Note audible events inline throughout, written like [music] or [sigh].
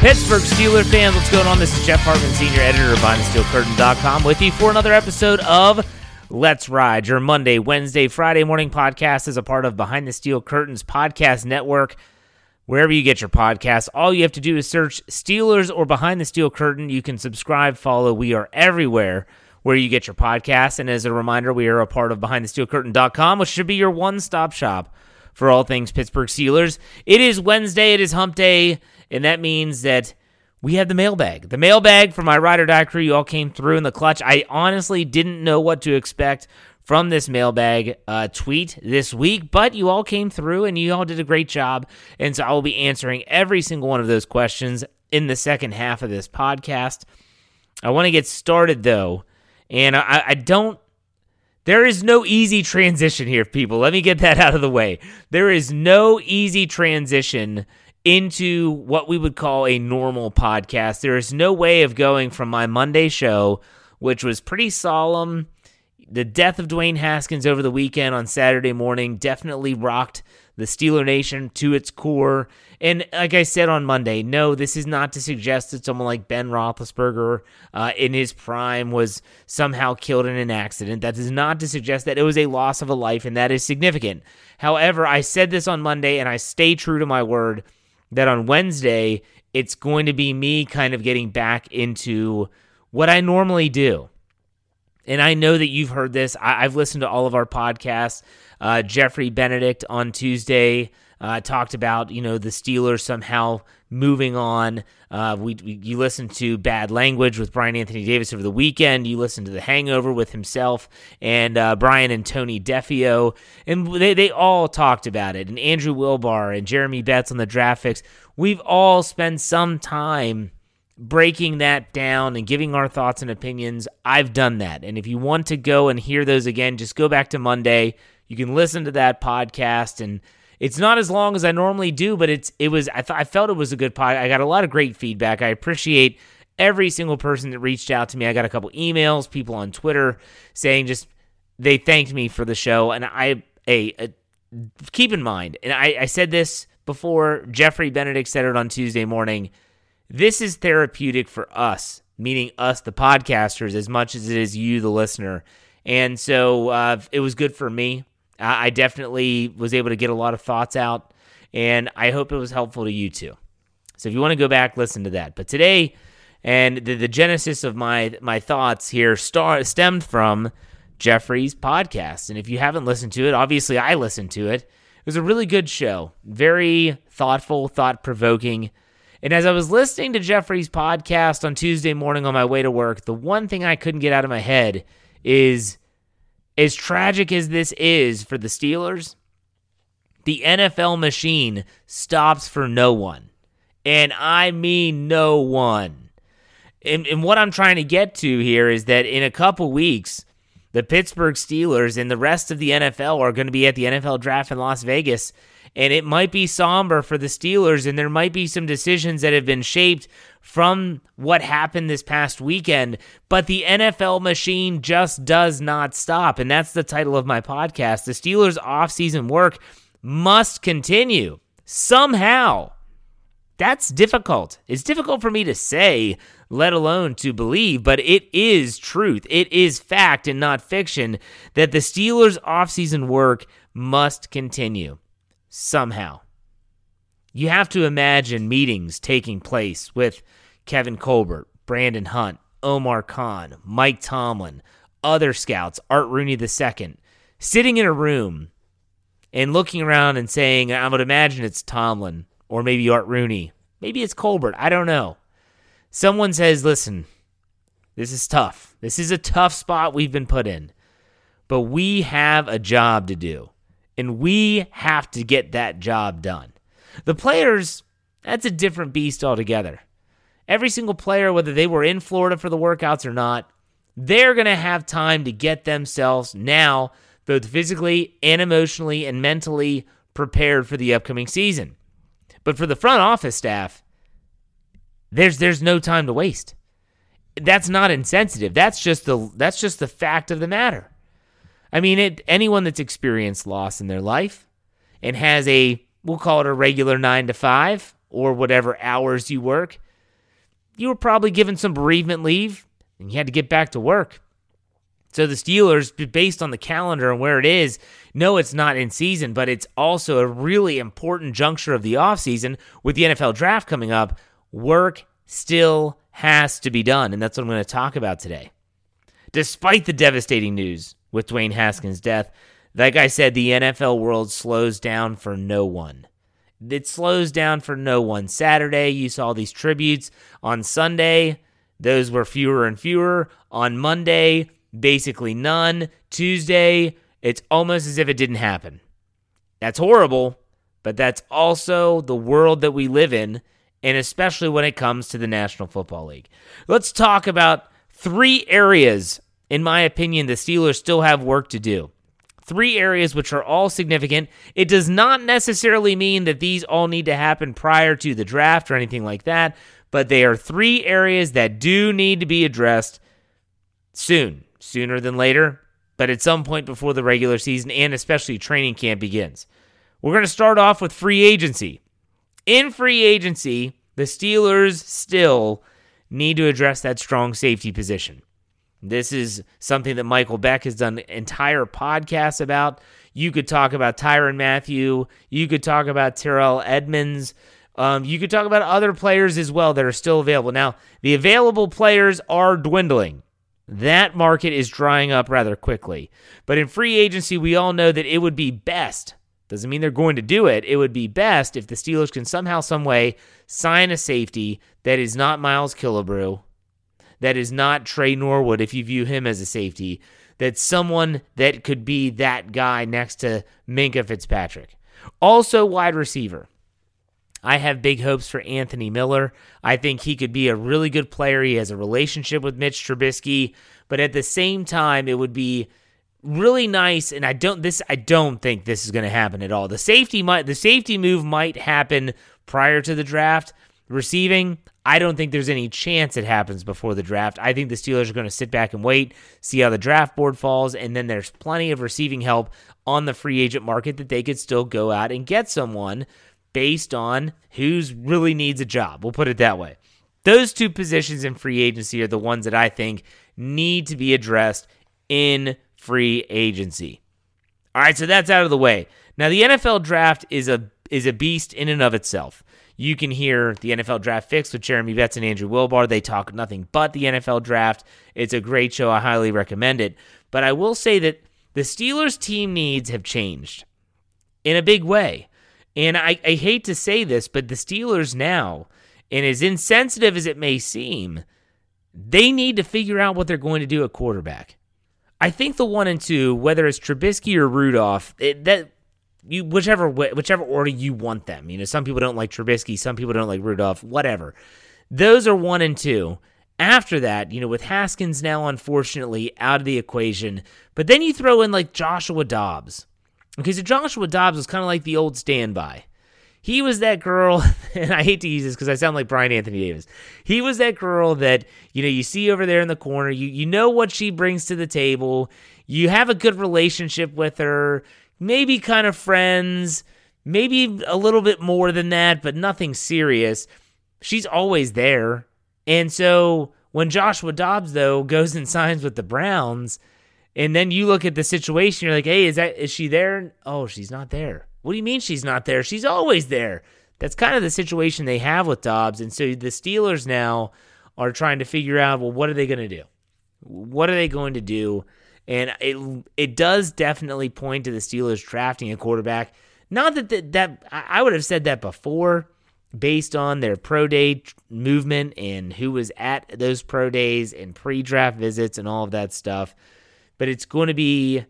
Pittsburgh Steeler fans, what's going on? This is Jeff Hartman, senior editor of BehindTheSteelCurtain.com, with you for another episode of Let's Ride, your Monday, Wednesday, Friday morning podcast as a part of Behind the Steel Curtains podcast network. Wherever you get your podcasts, all you have to do is search Steelers or Behind the Steel Curtain. You can subscribe, follow. We are everywhere where you get your podcasts. And as a reminder, we are a part of BehindTheSteelCurtain.com, which should be your one stop shop for all things Pittsburgh Steelers. It is Wednesday, it is hump day and that means that we have the mailbag. The mailbag for my ride or die crew. You all came through in the clutch. I honestly didn't know what to expect from this mailbag uh, tweet this week, but you all came through and you all did a great job. And so I will be answering every single one of those questions in the second half of this podcast. I want to get started though, and I, I don't. There is no easy transition here, people. Let me get that out of the way. There is no easy transition into what we would call a normal podcast. There is no way of going from my Monday show, which was pretty solemn. The death of Dwayne Haskins over the weekend on Saturday morning definitely rocked the Steeler Nation to its core. And like I said on Monday, no, this is not to suggest that someone like Ben Roethlisberger uh, in his prime was somehow killed in an accident. That is not to suggest that it was a loss of a life, and that is significant. However, I said this on Monday, and I stay true to my word that on Wednesday, it's going to be me kind of getting back into what I normally do. And I know that you've heard this. I, have listened to all of our podcasts. Uh, Jeffrey Benedict on Tuesday uh, talked about you know the Steelers somehow moving on. Uh, we, we, you listened to Bad Language with Brian Anthony Davis over the weekend. You listened to The Hangover with himself and uh, Brian and Tony Defeo, and they they all talked about it. And Andrew Wilbar and Jeremy Betts on the draft fix. We've all spent some time breaking that down and giving our thoughts and opinions. I've done that, and if you want to go and hear those again, just go back to Monday. You can listen to that podcast and it's not as long as I normally do, but it's it was I thought I felt it was a good pod. I got a lot of great feedback. I appreciate every single person that reached out to me. I got a couple emails, people on Twitter saying just they thanked me for the show, and I a, a keep in mind, and I, I said this before. Jeffrey Benedict said it on Tuesday morning. This is therapeutic for us, meaning us, the podcasters, as much as it is you, the listener. And so uh, it was good for me. I definitely was able to get a lot of thoughts out, and I hope it was helpful to you too. So if you want to go back, listen to that. But today, and the, the genesis of my my thoughts here star, stemmed from Jeffrey's podcast. And if you haven't listened to it, obviously I listened to it. It was a really good show, very thoughtful, thought provoking. And as I was listening to Jeffrey's podcast on Tuesday morning on my way to work, the one thing I couldn't get out of my head is as tragic as this is for the Steelers, the NFL machine stops for no one. And I mean no one. And, and, what I'm trying to get to here is that in a couple weeks, the Pittsburgh Steelers and the rest of the NFL are going to be at the NFL draft in Las Vegas and it might be somber for the Steelers, and there might be some decisions that have been shaped from what happened this past weekend. But the NFL machine just does not stop, and that's the title of my podcast. The Steelers' offseason work must continue somehow. That's difficult. It's difficult for me to say, let alone to believe, but it is truth. It is fact and not fiction that the Steelers' offseason work must continue somehow. You have to imagine meetings taking place with Kevin Colbert, Brandon Hunt, Omar Khan, Mike Tomlin, other scouts, Art Rooney II, sitting in a room and looking around and saying, I would imagine it's Tomlin or maybe Art Rooney Maybe it's Colbert. I don't know. Someone says, listen, this is tough. This is a tough spot we've been put in. But we have a job to do, and we have to get that job done. The players, that's a different beast altogether. Every single player, whether they were in Florida for the workouts or not, they're going to have time to get themselves now, both physically and emotionally and mentally, prepared for the upcoming season. But for the front office staff, there's there's no time to waste. That's not insensitive. That's just the that's just the fact of the matter. I mean, it, anyone that's experienced loss in their life and has a we'll call it a regular 9 to 5 or whatever hours you work, you were probably given some bereavement leave and you had to get back to work. So the Steelers, based on the calendar and where it is, no, it's not in season, but it's also a really important juncture of the offseason with the NFL draft coming up. Work still has to be done, and that's what I'm going to talk about today. Despite the devastating news with Dwayne Haskins' death, like I said, the NFL world slows down for no one. It slows down for no one. Saturday, you saw these tributes. On Sunday, those were fewer and fewer. On Monday, basically none. Tuesday, it's almost as if it didn't happen. That's horrible, but that's also the world that we live in, and especially when it comes to the National Football League. Let's talk about three areas, in my opinion, the Steelers still have work to do. Three areas which are all significant. It does not necessarily mean that these all need to happen prior to the draft or anything like that, but they are three areas that do need to be addressed soon, sooner than later, but at some point before the regular season and especially training camp begins. We're going to start off with free agency. In free agency, the Steelers still need to address that strong safety position. This is something that Michael Beck has done entire podcasts about. You could talk about Tyrann Mathieu. You could talk about Terrell Edmunds. Um, you could talk about other players as well that are still available. Now, the available players are dwindling. That market is drying up rather quickly. But in free agency, we all know that it would be best. Doesn't mean they're going to do it. It would be best if the Steelers can somehow, some way sign a safety that is not Miles Killebrew, that is not Tre Norwood, if you view him as a safety, that someone that could be that guy next to Minkah Fitzpatrick. Also, wide receiver. I have big hopes for Anthony Miller. I think he could be a really good player. He has a relationship with Mitch Trubisky, but at the same time, it would be really nice. And I don't this I don't think this is going to happen at all. The safety might the safety move might happen prior to the draft. Receiving, I don't think there's any chance it happens before the draft. I think the Steelers are going to sit back and wait, see how the draft board falls, and then there's plenty of receiving help on the free agent market that they could still go out and get someone based on who's really needs a job. We'll put it that way. Those two positions in free agency are the ones that I think need to be addressed in free agency. All right, so that's out of the way. Now the NFL draft is a is a beast in and of itself. You can hear the NFL Draft Fix with Jeremy Betts and Andrew Wilbar. They talk nothing but the NFL draft. It's a great show. I highly recommend it. But I will say that the Steelers' team needs have changed in a big way. And I, I hate to say this, but the Steelers now, and as insensitive as it may seem, they need to figure out what they're going to do at quarterback. I think the one and two, whether it's Trubisky or Rudolph, it, that you whichever whichever order you want them. You know, some people don't like Trubisky, some people don't like Rudolph, whatever. Those are one and two. After that, you know, with Haskins now unfortunately out of the equation, but then you throw in like Joshua Dobbs. Okay, so Joshua Dobbs was kind of like the old standby. He was that girl, [laughs] and I hate to use this because I sound like Brian Anthony Davis. He was that girl that, you know, you see over there in the corner. You you know what she brings to the table. You have a good relationship with her, maybe kind of friends, maybe a little bit more than that, but nothing serious. She's always there. And so when Joshua Dobbs, though, goes and signs with the Browns, and then you look at the situation, you're like, hey, is that is she there? Oh, she's not there. What do you mean she's not there? She's always there. That's kind of the situation they have with Dobbs. And so the Steelers now are trying to figure out, well, what are they going to do? What are they going to do? And it it does definitely point to the Steelers drafting a quarterback. Not that that, that I would have said that before, based on their pro day movement and who was at those pro days and pre draft visits and all of that stuff. But it's going to be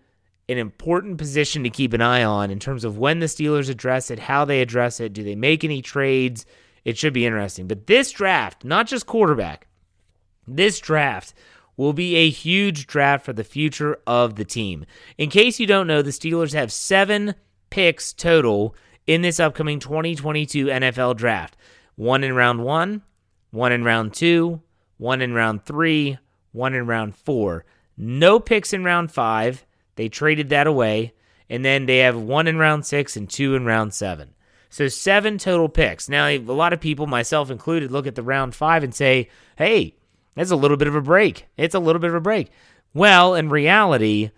an important position to keep an eye on in terms of when the Steelers address it, how they address it, do they make any trades? It should be interesting. But this draft, not just quarterback, this draft will be a huge draft for the future of the team. In case you don't know, the Steelers have seven picks total in this upcoming 2022 NFL draft one in round one, one in round two, one in round three, one in round four. No picks in round five. They traded that away. And then they have one in round six and two in round seven. So seven total picks. Now, a lot of people, myself included, look at the round five and say, hey, that's a little bit of a break. It's a little bit of a break. Well, in reality,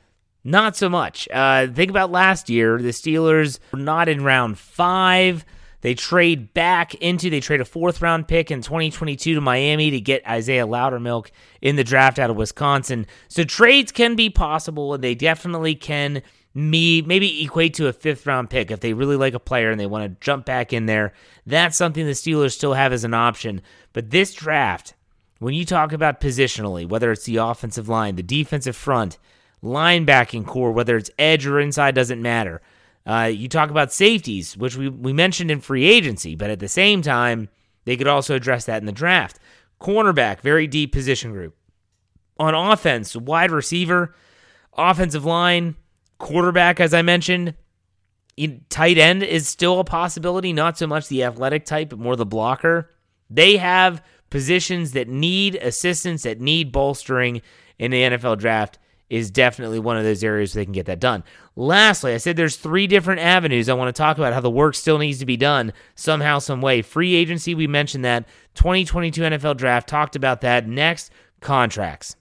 not so much. Uh, think about last year. The Steelers were not in round five. They trade back into, they trade a fourth round pick in 2022 to Miami to get Isaiah Loudermilk in the draft out of Wisconsin. So trades can be possible, and they definitely can me maybe equate to a fifth round pick if they really like a player and they want to jump back in there. That's something the Steelers still have as an option. But this draft, when you talk about positionally, whether it's the offensive line, the defensive front, linebacking core, whether it's edge or inside, doesn't matter. Uh, you talk about safeties, which we, we mentioned in free agency, but at the same time, they could also address that in the draft. Cornerback, very deep position group. On offense, wide receiver, offensive line, quarterback, as I mentioned. Tight end is still a possibility, not so much the athletic type, but more the blocker. They have positions that need assistance, that need bolstering in the NFL draft is definitely one of those areas where they can get that done. Lastly, I said there's three different avenues I want to talk about how the work still needs to be done somehow, some way. Free agency, we mentioned that. 2022 NFL draft, talked about that. Next, contracts.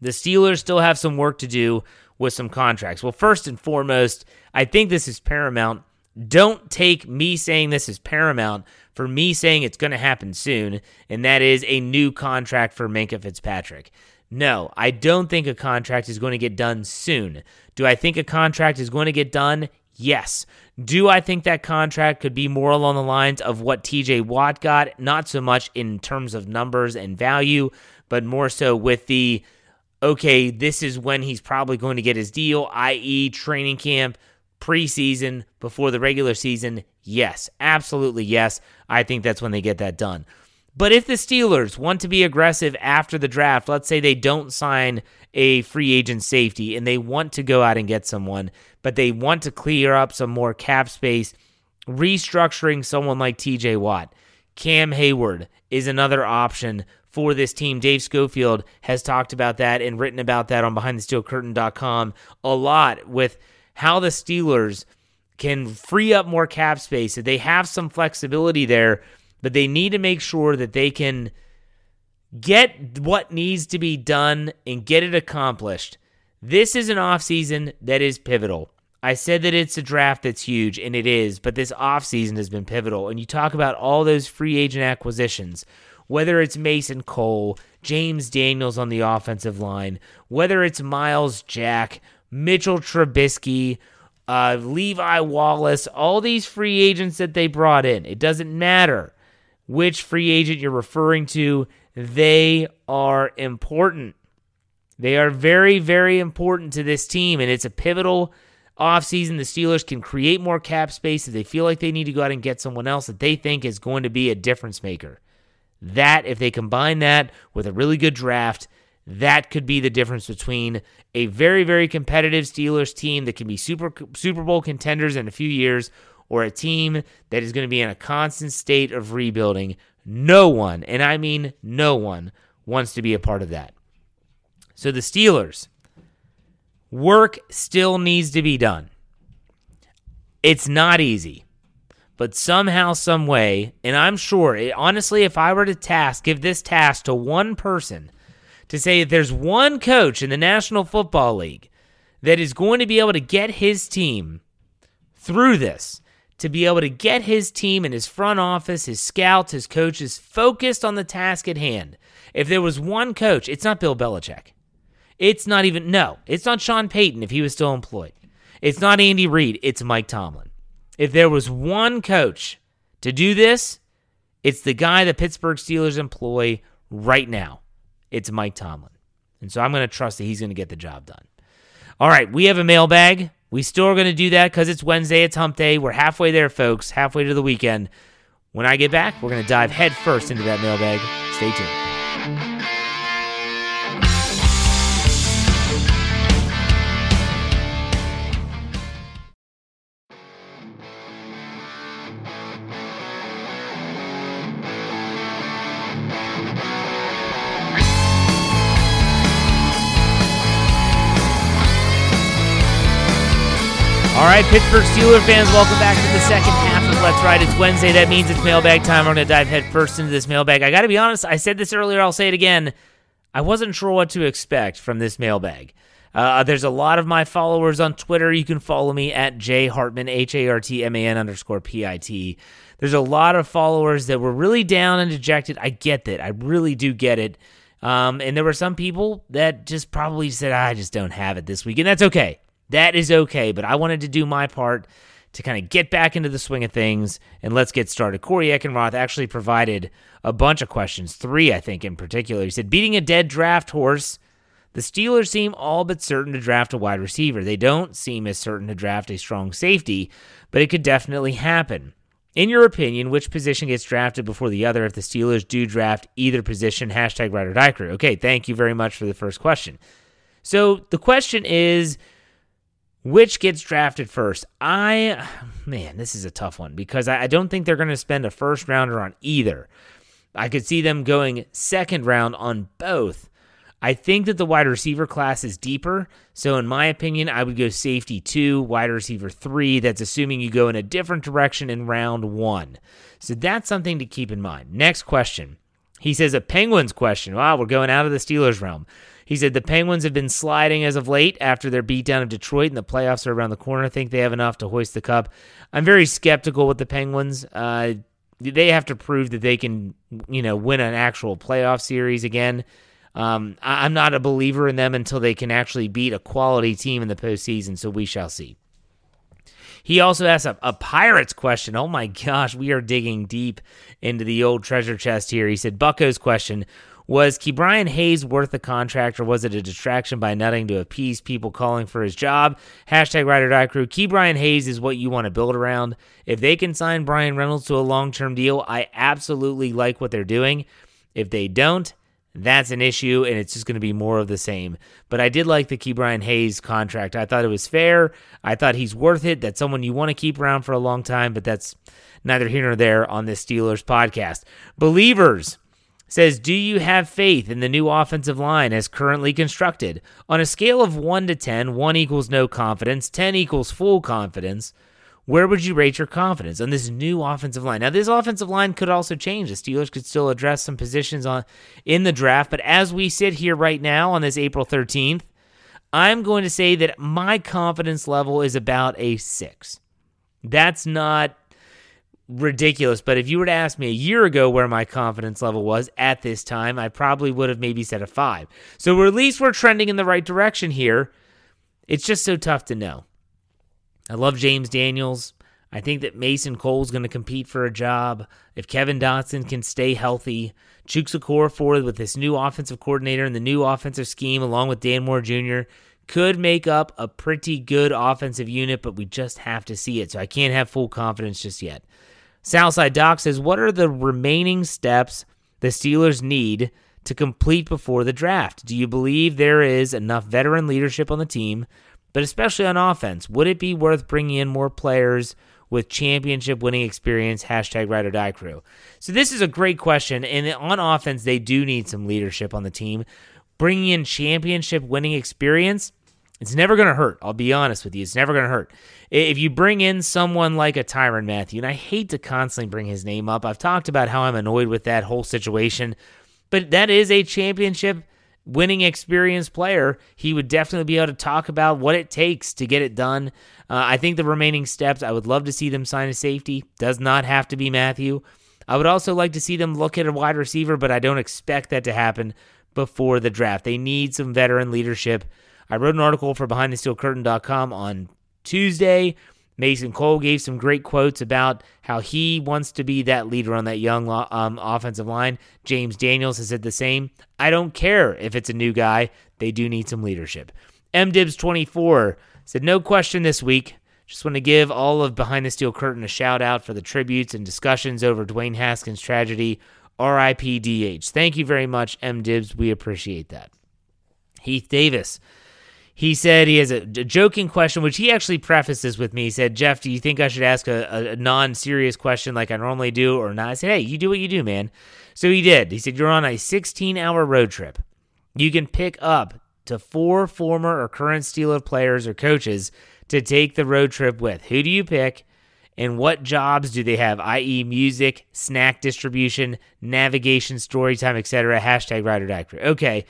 The Steelers still have some work to do with some contracts. Well, first and foremost, I think this is paramount. Don't take me saying this is paramount for me saying it's going to happen soon, and that is a new contract for Minkah Fitzpatrick. No, I don't think a contract is going to get done soon. Do I think a contract is going to get done? Yes. Do I think that contract could be more along the lines of what TJ Watt got? Not so much in terms of numbers and value, but more so with the okay, this is when he's probably going to get his deal, i.e., training camp, preseason, before the regular season. Yes, absolutely yes. I think that's when they get that done. But if the Steelers want to be aggressive after the draft, let's say they don't sign a free agent safety and they want to go out and get someone, but they want to clear up some more cap space, restructuring someone like TJ Watt. Cam Hayward is another option for this team. Dave Schofield has talked about that and written about that on BehindTheSteelCurtain.com a lot with how the Steelers can free up more cap space. That they have some flexibility there but they need to make sure that they can get what needs to be done and get it accomplished. This is an offseason that is pivotal. I said that it's a draft that's huge, and it is, but this offseason has been pivotal. And you talk about all those free agent acquisitions, whether it's Mason Cole, James Daniels on the offensive line, whether it's Myles Jack, Mitchell Trubisky, uh, Levi Wallace, all these free agents that they brought in. It doesn't matter which free agent you're referring to, they are important. They are very, very important to this team, and it's a pivotal offseason. The Steelers can create more cap space if they feel like they need to go out and get someone else that they think is going to be a difference maker. That, if they combine that with a really good draft, that could be the difference between a very, very competitive Steelers team that can be Super Super Bowl contenders in a few years or a team that is going to be in a constant state of rebuilding, no one, and I mean no one, wants to be a part of that. So the Steelers, work still needs to be done. It's not easy, but somehow, some way, and I'm sure, it, honestly, if I were to task, give this task to one person to say there's one coach in the National Football League that is going to be able to get his team through this to be able to get his team and his front office, his scouts, his coaches focused on the task at hand. If there was one coach, it's not Bill Belichick. It's not even, no, it's not Sean Payton if he was still employed. It's not Andy Reid, it's Mike Tomlin. If there was one coach To do this, it's the guy the Pittsburgh Steelers employ right now. It's Mike Tomlin. And so I'm going to trust that he's going to get the job done. All right, we have a mailbag. We still are going to do that because it's Wednesday, it's hump day. We're halfway there, folks, halfway to the weekend. When I get back, we're going to dive headfirst into that mailbag. Stay tuned. All right, Pittsburgh Steelers fans, welcome back to the second half of Let's Ride. It's Wednesday. That means it's mailbag time. We're going to dive headfirst into this mailbag. I got to be honest, I said this earlier, I'll say it again. I wasn't sure what to expect from this mailbag. Uh, there's a lot of my followers on Twitter. You can follow me at J Hartman, H A R T M A N underscore P I T. There's a lot of followers that were really down and dejected. I get that. I really do get it. Um, and there were some people that just probably said, I just don't have it this week. And that's okay. That is okay, but I wanted to do my part to kind of get back into the swing of things and let's get started. Corey Eckenroth actually provided a bunch of questions, three, I think, in particular. He said, Beating a dead draft horse, the Steelers seem all but certain to draft a wide receiver. They don't seem as certain to draft a strong safety, but it could definitely happen. In your opinion, which position gets drafted before the other if the Steelers do draft either position? Hashtag Ride or Die Crew. Okay, thank you very much for the first question. So the question is which gets drafted first? I, man, this is a tough one because I, don't think they're going to spend a first rounder on either. I could see them going second round on both. I think that the wide receiver class is deeper. So, in my opinion, I would go safety two, wide receiver three. That's assuming you go in a different direction in round one. So, that's something to keep in mind. Next question. He says a Penguins question. Wow, we're going out of the Steelers realm. He said the Penguins have been sliding as of late after their beatdown of Detroit, and the playoffs are around the corner. I think they have enough to hoist the cup. I'm very skeptical with the Penguins. Uh, they have to prove that they can, you know, win an actual playoff series again. Um, I, am not a believer in them until they can actually beat a quality team in the postseason. So we shall see. He also asked a, a, Pirates question. Oh my gosh, we are digging deep into the old treasure chest here. He said, Bucko's question was Ke'Bryan Hayes worth the contract, or was it a distraction by Nutting to appease people calling for his job? Hashtag Ride or Die Crew. Ke'Bryan Hayes is what you want to build around. If they can sign Bryan Reynolds to a long term deal, I absolutely like what they're doing. If they don't, that's an issue, and it's just going to be more of the same. But I did like the Ke'Bryan Hayes contract. I thought it was fair. I thought he's worth it. That's someone you want to keep around for a long time, but that's neither here nor there on this Steelers podcast. Believers says, Do you have faith in the new offensive line as currently constructed? On a scale of 1 to 10, 1 equals no confidence, 10 equals full confidence. Where would you rate your confidence on this new offensive line? Now, this offensive line could also change. The Steelers could still address some positions on in the draft, but as we sit here right now on this April 13th, I'm going to say that my confidence level is about a 6. That's not ridiculous. But if you were to ask me a year ago where my confidence level was at this time, I probably would have maybe said a five. So at least we're trending in the right direction here. It's just so tough to know. I love James Daniels. I think that Mason Cole's going to compete for a job. If Kevin Dotson can stay healthy, Okorafor with this new offensive coordinator and the new offensive scheme, along with Dan Moore Jr., could make up a pretty good offensive unit, but we just have to see it. So I can't have full confidence just yet. Southside Doc says, What are the remaining steps the Steelers need to complete before the draft? Do you believe there is enough veteran leadership on the team, but especially on offense? Would it be worth bringing in more players with championship winning experience? Hashtag Ride or Die Crew. So, this is a great question. And on offense, they do need some leadership on the team. Bringing in championship winning experience it's never going to hurt. I'll be honest with you. It's never going to hurt. If you bring in someone like a Tyrann Mathieu, and I hate to constantly bring his name up, I've talked about how I'm annoyed with that whole situation, but that is a championship winning experienced player. He would definitely be able to talk about what it takes to get it done. Uh, I think the remaining steps, I would love to see them sign a safety. Does not have to be Mathieu. I would also like to see them look at a wide receiver, but I don't expect that to happen before the draft. They need some veteran leadership I wrote an article for BehindTheSteelCurtain.com on Tuesday, Mason Cole gave some great quotes about how he wants to be that leader on that young um, offensive line. James Daniels has said the same. I don't care if it's a new guy, they do need some leadership. MDibs24 said, No question this week. Just want to give all of Behind the Steel Curtain a shout out for the tributes and discussions over Dwayne Haskins' tragedy. RIPDH. Thank you very much, MDibs. We appreciate that. Heath Davis he said he has a, joking question, which he actually prefaces with me. He said, Jeff, do you think I should ask a, a non serious question like I normally do or not? I said, hey, you do what you do, man. So he did. He said, You're on a 16 hour road trip. You can pick up to four former or current Steelers players or coaches to take the road trip with. Who do you pick? And what jobs do they have, i.e., music, snack distribution, navigation, story time, etc.? Hashtag ride or die crew. Okay.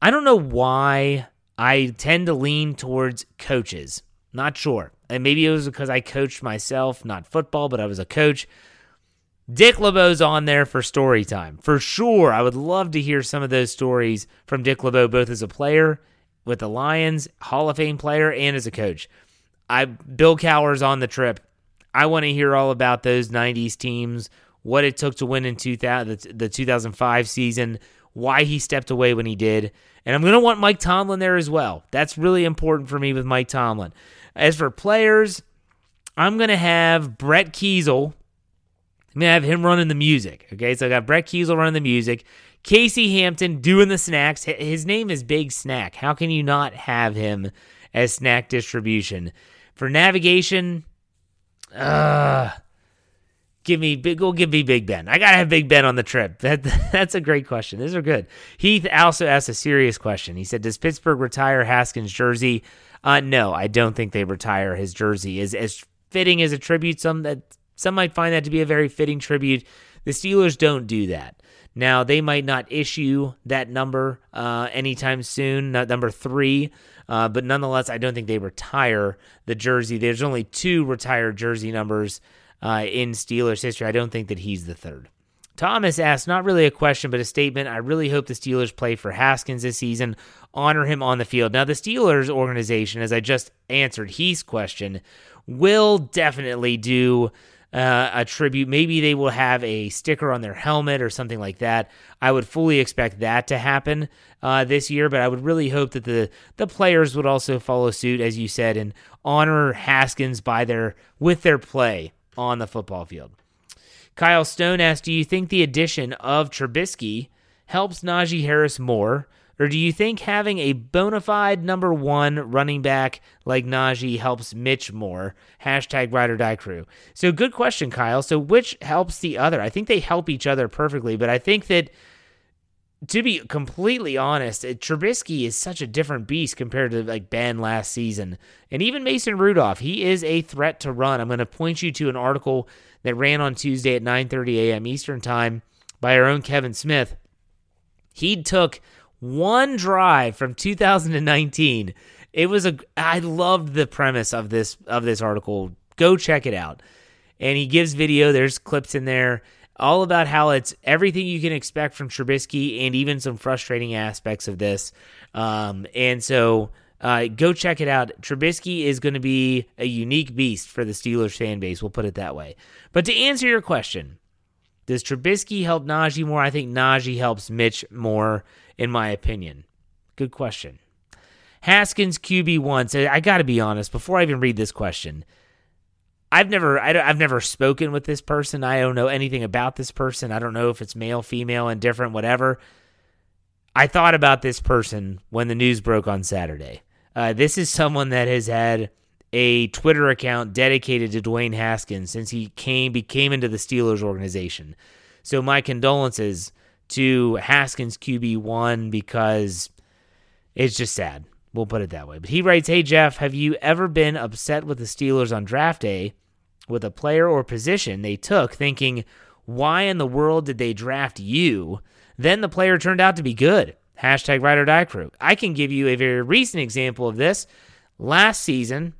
I don't know why I tend to lean towards coaches. Not sure. And maybe it was because I coached myself, not football, but I was a coach. Dick LeBeau's on there for story time. For sure. I would love to hear some of those stories from Dick LeBeau, both as a player with the Lions, Hall of Fame player, and as a coach. I Bill Cowher's on the trip. I want to hear all about those 90s teams, what it took to win in 2000, the 2005 season, why he stepped away when he did. And I'm going to want Mike Tomlin there as well. That's really important for me with Mike Tomlin. As for players, I'm going to have Brett Keisel. I'm going to have him running the music. Okay, so I got Brett Keisel running the music. Casey Hampton doing the snacks. His name is Big Snack. How can you not have him as snack distribution? For navigation, uh, Give me big. Go give me Big Ben. I gotta have Big Ben on the trip. [laughs] That that's a great question. These are good. Heath also asked a serious question. He said, "Does Pittsburgh retire Haskins' jersey?" Uh, no, I don't think they retire his jersey. Is as fitting as a tribute. Some that some might find that to be a very fitting tribute. The Steelers don't do that. Now they might not issue that number uh, anytime soon, number three, uh, but nonetheless, I don't think they retire the jersey. There's only two retired jersey numbers uh, in Steelers history. I don't think that he's the third. Thomas asked, not really a question, but a statement. I really hope the Steelers play for Haskins this season, honor him on the field. Now, the Steelers organization, as I just answered Heath's question, will definitely do uh, a tribute. Maybe they will have a sticker on their helmet or something like that. I would fully expect that to happen uh, this year, but I would really hope that the the players would also follow suit, as you said, and honor Haskins by their with their play on the football field. Kyle Stone asked, Do you think the addition of Trubisky helps Najee Harris more? Or do you think having a bona fide number one running back like Najee helps Mitch more? Hashtag ride or die crew. So, good question, Kyle. So, which helps the other? I think they help each other perfectly, but I think that to be completely honest, Trubisky is such a different beast compared to like Ben last season. And even Mason Rudolph, he is a threat to run. I'm going to point you to an article that ran on Tuesday at 9:30 a.m. Eastern Time by our own Kevin Smith. He took one drive from 2019. It was a I loved the premise of this of this article. Go check it out. And he gives video, there's clips in there all about how it's everything you can expect from Trubisky and even some frustrating aspects of this. Um, and so uh, go check it out. Trubisky is going to be a unique beast for the Steelers fan base. We'll put it that way. But to answer your question, does Trubisky help Najee more? I think Najee helps Mitch more, in my opinion. Good question. Haskins QB1 said, I got to be honest, before I even read this question, I've never I have never spoken with this person. I don't know anything about this person. I don't know if it's male, female, indifferent, whatever. I thought about this person when the news broke on Saturday. Uh, this is someone that has had a Twitter account dedicated to Dwayne Haskins since he came became into the Steelers organization. So my condolences to Haskins QB one because it's just sad. We'll put it that way. But he writes, Hey Jeff, have you ever been upset with the Steelers on draft day with a player or position they took, thinking, why in the world did they draft you? Then the player turned out to be good. Hashtag ride or die crew. I can give you a very recent example of this. Last season,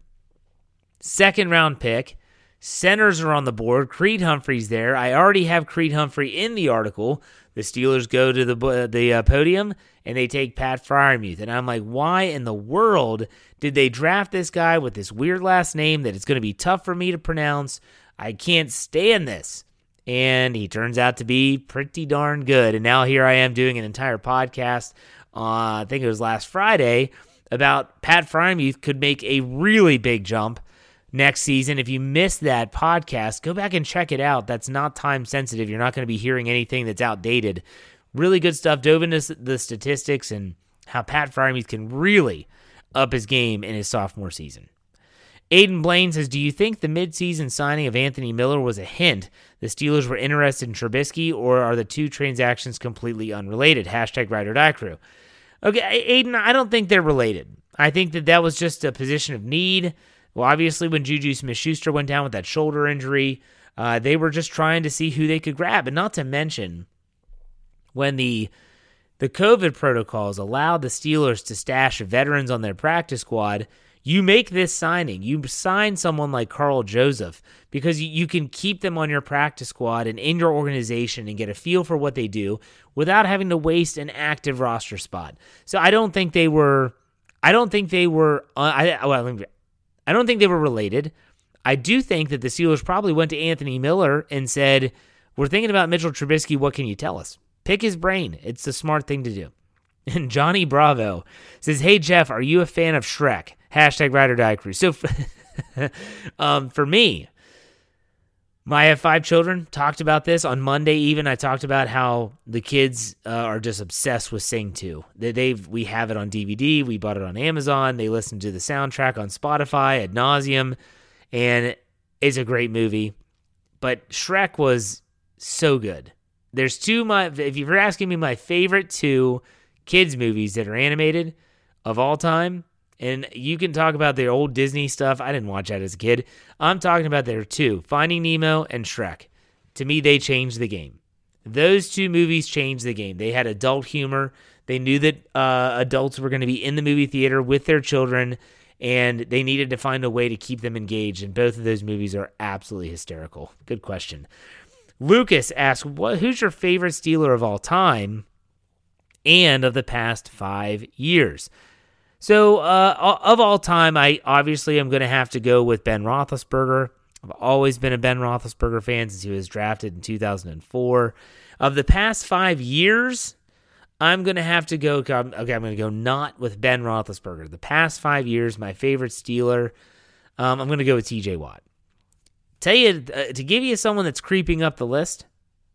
second round pick, Centers are on the board. Creed Humphrey's there. I already have Creed Humphrey in the article. The Steelers go to the the uh, podium and they take Pat Freiermuth, and I'm like, why in the world did they draft this guy with this weird last name that it's going to be tough for me to pronounce? I can't stand this. And he turns out to be pretty darn good. And now here I am doing an entire podcast. Uh, I think it was last Friday about Pat Freiermuth could make a really big jump next season. If you missed that podcast, go back and check it out. That's not time sensitive. You're not going to be hearing anything that's outdated. Really good stuff. Dove into the statistics and how Pat Freiermuth can really up his game in his sophomore season. Aiden Blaine says, Do you think the midseason signing of Anthony Miller was a hint the Steelers were interested in Trubisky, or are the two transactions completely unrelated? Hashtag Ride or Die Crew. Okay, Aiden, I don't think they're related. I think that that was just a position of need. Well, obviously, when Juju Smith Schuster went down with that shoulder injury, uh, they were just trying to see who they could grab. And not to mention, when the the COVID protocols allowed the Steelers to stash veterans on their practice squad, you make this signing. You sign someone like Karl Joseph because you can keep them on your practice squad and in your organization and get a feel for what they do without having to waste an active roster spot. So I don't think they were. I don't think they were. Uh, I well, I don't think they were related. I do think that the Steelers probably went to Anthony Miller and said, "We're thinking about Mitchell Trubisky. What can you tell us?" Pick his brain. It's the smart thing to do. [laughs] And Johnny Bravo says, "Hey Jeff, are you a fan of Shrek?" Hashtag Ride or Die Crew. So, [laughs] um, for me, I have five children. Talked about this on Monday. Even I talked about how the kids uh, are just obsessed with Sing 2. They, they've we have it on DVD. We bought it on Amazon. They listen to the soundtrack on Spotify ad nauseum, and it's a great movie. But Shrek was so good. There's two my if you're asking me my favorite two kids movies that are animated of all time, and you can talk about their old Disney stuff. I didn't watch that as a kid. I'm talking about their two Finding Nemo and Shrek. To me, they changed the game. Those two movies changed the game. They had adult humor. They knew that uh, adults were going to be in the movie theater with their children, and they needed to find a way to keep them engaged. And both of those movies are absolutely hysterical. Good question. Lucas asks, "What? Who's your favorite Steeler of all time, and of the past five years?" So, uh, of all time, I obviously am going to have to go with Ben Roethlisberger. I've always been a Ben Roethlisberger fan since he was drafted in 2004. Of the past five years, I'm going to have to go. Okay, I'm going to go not with Ben Roethlisberger. The past five years, my favorite Steeler, um, I'm going to go with TJ Watt. Tell you uh, to give you someone that's creeping up the list,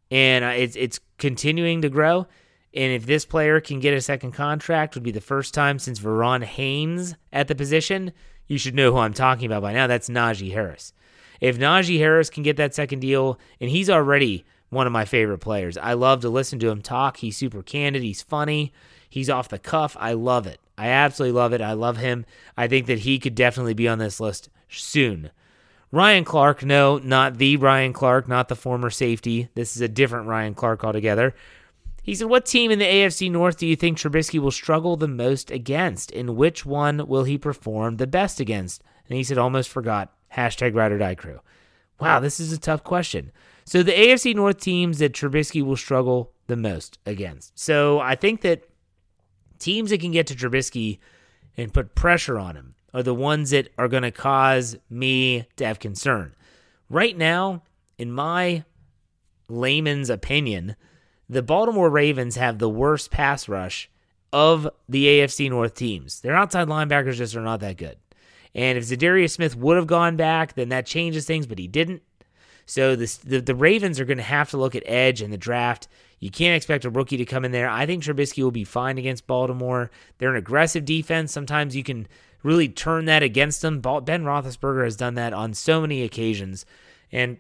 and uh, it's it's continuing to grow. And if this player can get a second contract, would be the first time since Verron Haynes at the position. You should know who I'm talking about by now. That's Najee Harris. If Najee Harris can get that second deal, and he's already one of my favorite players. I love to listen to him talk. He's super candid. He's funny. He's off the cuff. I love it. I absolutely love it. I love him. I think that he could definitely be on this list soon. Ryan Clark, no, not the Ryan Clark, not the former safety. This is a different Ryan Clark altogether. He said, What team in the AFC North do you think Trubisky will struggle the most against? And which one will he perform the best against? And he said, Almost forgot. Hashtag ride or die crew. Wow, this is a tough question. So the AFC North teams that Trubisky will struggle the most against. So I think that teams that can get to Trubisky and put pressure on him are the ones that are going to cause me to have concern. Right now, in my layman's opinion, the Baltimore Ravens have the worst pass rush of the AFC North teams. Their outside linebackers just are not that good. And if Za'Darius Smith would have gone back, then that changes things, but he didn't. So the, the Ravens are going to have to look at edge in the draft. You can't expect a rookie to come in there. I think Trubisky will be fine against Baltimore. They're an aggressive defense. Sometimes you can really turn that against them. Ben Roethlisberger has done that on so many occasions. And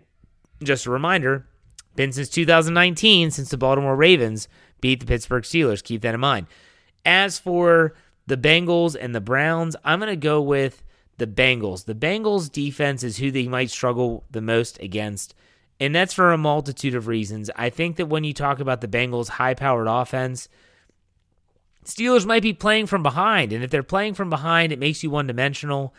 just a reminder, been since 2019 since the Baltimore Ravens beat the Pittsburgh Steelers. Keep that in mind. As for the Bengals and the Browns, I'm going to go with the Bengals. The Bengals defense is who they might struggle the most against. And that's for a multitude of reasons. I think that when you talk about the Bengals' high powered offense, Steelers might be playing from behind. And if they're playing from behind, it makes you one dimensional.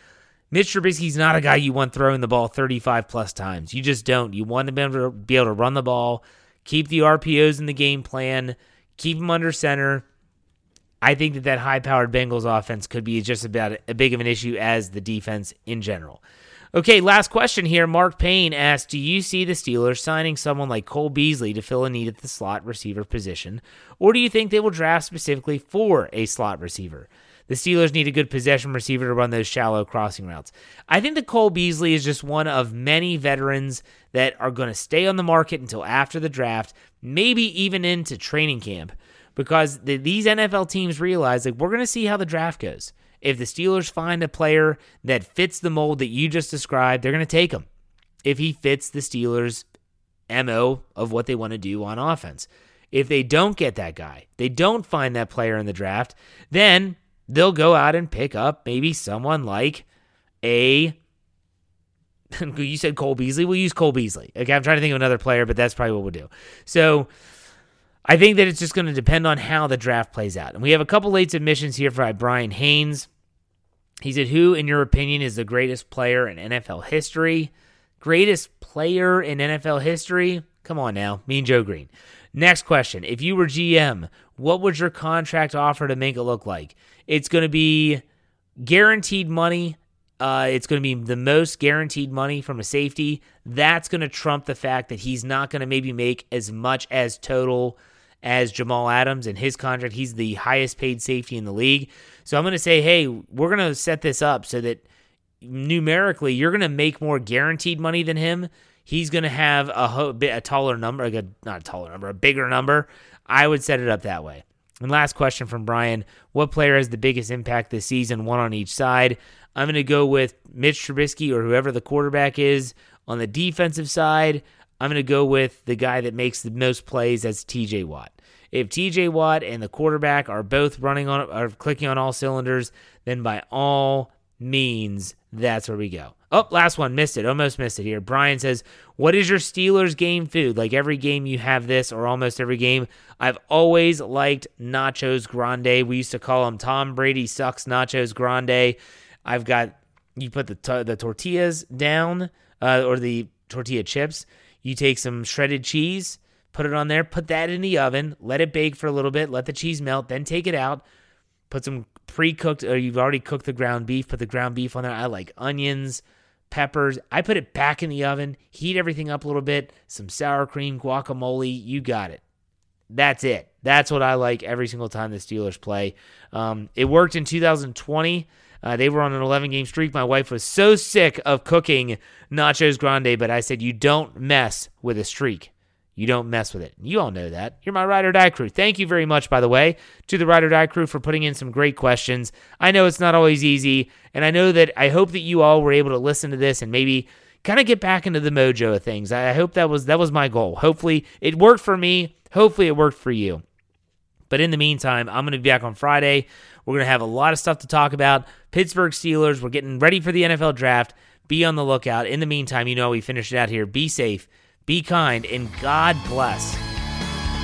Mitch Trubisky's not a guy you want throwing the ball 35 plus times. You just don't. You want to be able to, be able to run the ball, keep the RPOs in the game plan, keep him under center. I think that that high powered Bengals offense could be just about as big of an issue as the defense in general. Okay, last question here. Mark Payne asked Do you see the Steelers signing someone like Cole Beasley to fill a need at the slot receiver position, or do you think they will draft specifically for a slot receiver? The Steelers need a good possession receiver to run those shallow crossing routes. I think that Cole Beasley is just one of many veterans that are going to stay on the market until after the draft, maybe even into training camp, because the, these NFL teams realize like we're going to see how the draft goes. If the Steelers find a player that fits the mold that you just described, they're going to take him. If he fits the Steelers' MO of what they want to do on offense. If they don't get that guy, they don't find that player in the draft, then they'll go out and pick up maybe someone like a [laughs] you said Cole Beasley. We'll use Cole Beasley. Okay, I'm trying to think of another player, but that's probably what we'll do. So I think that it's just going to depend on how the draft plays out. And we have a couple late submissions here for Brian Haynes. He said, Who, in your opinion, is the greatest player in NFL history? Greatest player in NFL history? Come on now, Mean Joe Greene. Next question. If you were GM, what would your contract offer to make it look like? It's going to be guaranteed money. Uh, it's going to be the most guaranteed money from a safety. That's going to trump the fact that he's not going to maybe make as much as total as Jamal Adams in his contract. He's the highest paid safety in the league. So I'm going to say, hey, we're going to set this up so that numerically you're going to make more guaranteed money than him. He's going to have a, ho- a taller number, like a, not a taller number, a bigger number. I would set it up that way. And last question from Brian What player has the biggest impact this season, one on each side? I'm going to go with Mitch Trubisky or whoever the quarterback is. On the defensive side, I'm going to go with the guy that makes the most plays. That's TJ Watt. If TJ Watt and the quarterback are both running on, are clicking on all cylinders, then by all means, that's where we go. Oh, last one. Missed it. Almost missed it here. Brian says, What is your Steelers game food? Like every game you have this, or almost every game. I've always liked Nachos Grande. We used to call them Tom Brady sucks Nachos Grande. I've got, you put the, t- the tortillas down, uh, or the tortilla chips. You take some shredded cheese, put it on there, put that in the oven, let it bake for a little bit, let the cheese melt, then take it out. Put some pre cooked, or you've already cooked the ground beef, put the ground beef on there. I like onions peppers. I put it back in the oven, heat everything up a little bit, some sour cream, guacamole. You got it. That's it. That's what I like every single time the Steelers play. Um, it worked in 2020. Uh, they were on an 11 game streak. My wife was so sick of cooking nachos grande, but I said, You don't mess with a streak. You don't mess with it. You all know that. You're my ride or die crew. Thank you very much, by the way, to the ride or die crew for putting in some great questions. I know it's not always easy, and I know that I hope that you all were able to listen to this and maybe kind of get back into the mojo of things. I hope that was that was my goal. Hopefully it worked for me. Hopefully it worked for you. But in the meantime, I'm going to be back on Friday. We're going to have a lot of stuff to talk about. Pittsburgh Steelers, we're getting ready for the NFL draft. Be on the lookout. In the meantime, you know we finished it out here. Be safe, be kind, and God bless.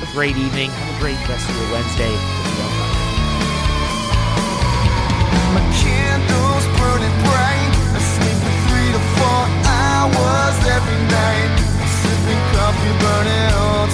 A great evening. Have a great rest of your Wednesday. My candles burning bright. I sleep for three to four hours every night. Sipping coffee, burning all